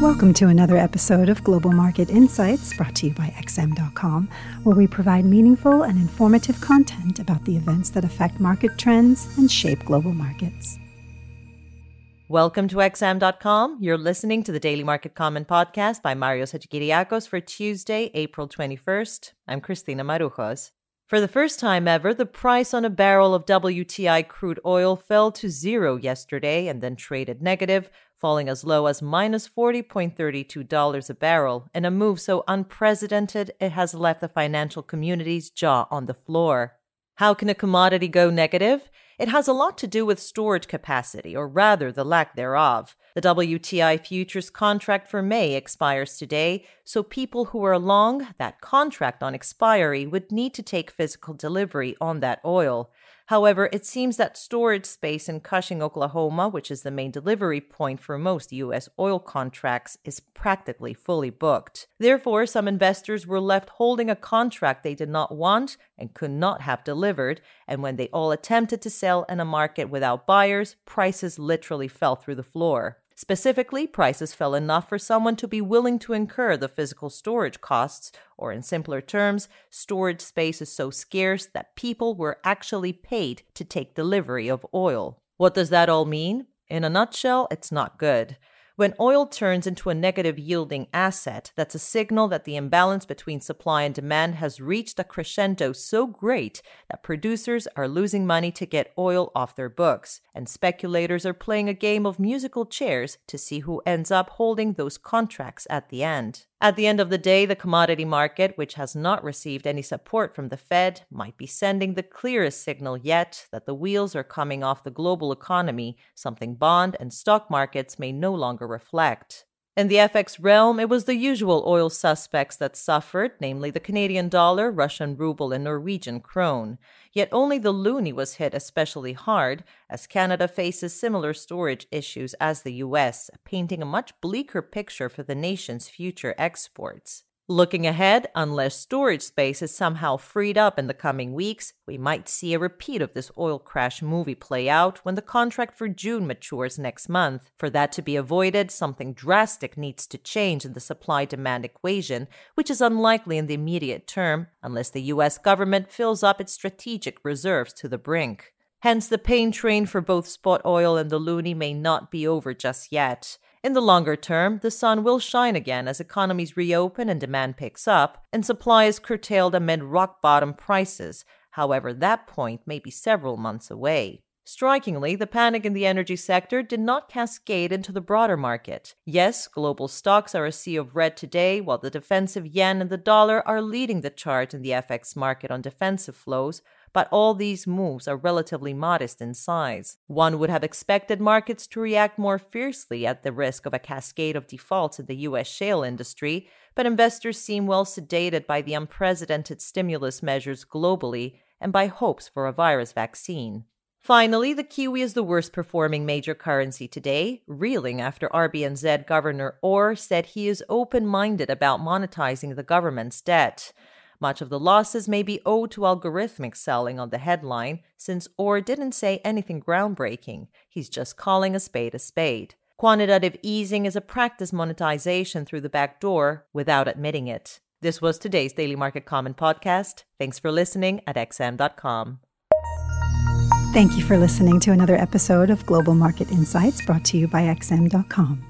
Welcome to another episode of Global Market Insights brought to you by XM.com, where we provide meaningful and informative content about the events that affect market trends and shape global markets. Welcome to XM.com. You're listening to the Daily Market Comment podcast by Marios Hadjikyriacos for Tuesday, April 21st. I'm Christina Marujos. For the first time ever, the price on a barrel of WTI crude oil fell to zero yesterday and then traded negative, falling as low as minus $40.32 a barrel, in a move so unprecedented it has left the financial community's jaw on the floor. How can a commodity go negative? It has a lot to do with storage capacity, or rather the lack thereof. The WTI futures contract for May expires today, so people who are long that contract on expiry would need to take physical delivery on that oil. However, it seems that storage space in Cushing, Oklahoma, which is the main delivery point for most U.S. oil contracts, is practically fully booked. Therefore, some investors were left holding a contract they did not want and could not have delivered, and when they all attempted to sell in a market without buyers, prices literally fell through the floor. Specifically, prices fell enough for someone to be willing to incur the physical storage costs, or in simpler terms, storage space is so scarce that people were actually paid to take delivery of oil. What does that all mean? In a nutshell, it's not good. When oil turns into a negative yielding asset, that's a signal that the imbalance between supply and demand has reached a crescendo so great that producers are losing money to get oil off their books, and speculators are playing a game of musical chairs to see who ends up holding those contracts at the end. At the end of the day, the commodity market, which has not received any support from the Fed, might be sending the clearest signal yet that the wheels are coming off the global economy, something bond and stock markets may no longer reflect. In the FX realm, it was the usual oil suspects that suffered, namely the Canadian dollar, Russian ruble, and Norwegian krone. Yet only the loonie was hit especially hard, as Canada faces similar storage issues as the US, painting a much bleaker picture for the nation's future exports. Looking ahead, unless storage space is somehow freed up in the coming weeks, we might see a repeat of this oil crash movie play out when the contract for June matures next month. For that to be avoided, something drastic needs to change in the supply demand equation, which is unlikely in the immediate term unless the US government fills up its strategic reserves to the brink. Hence, the pain train for both spot oil and the loonie may not be over just yet. In the longer term, the sun will shine again as economies reopen and demand picks up, and supply is curtailed amid rock bottom prices. However, that point may be several months away. Strikingly, the panic in the energy sector did not cascade into the broader market. Yes, global stocks are a sea of red today, while the defensive yen and the dollar are leading the charge in the FX market on defensive flows, but all these moves are relatively modest in size. One would have expected markets to react more fiercely at the risk of a cascade of defaults in the US shale industry, but investors seem well sedated by the unprecedented stimulus measures globally and by hopes for a virus vaccine. Finally, the Kiwi is the worst performing major currency today, reeling after RBNZ Governor Orr said he is open minded about monetizing the government's debt. Much of the losses may be owed to algorithmic selling on the headline, since Orr didn't say anything groundbreaking. He's just calling a spade a spade. Quantitative easing is a practice monetization through the back door without admitting it. This was today's Daily Market Comment podcast. Thanks for listening at xm.com. Thank you for listening to another episode of Global Market Insights brought to you by XM.com.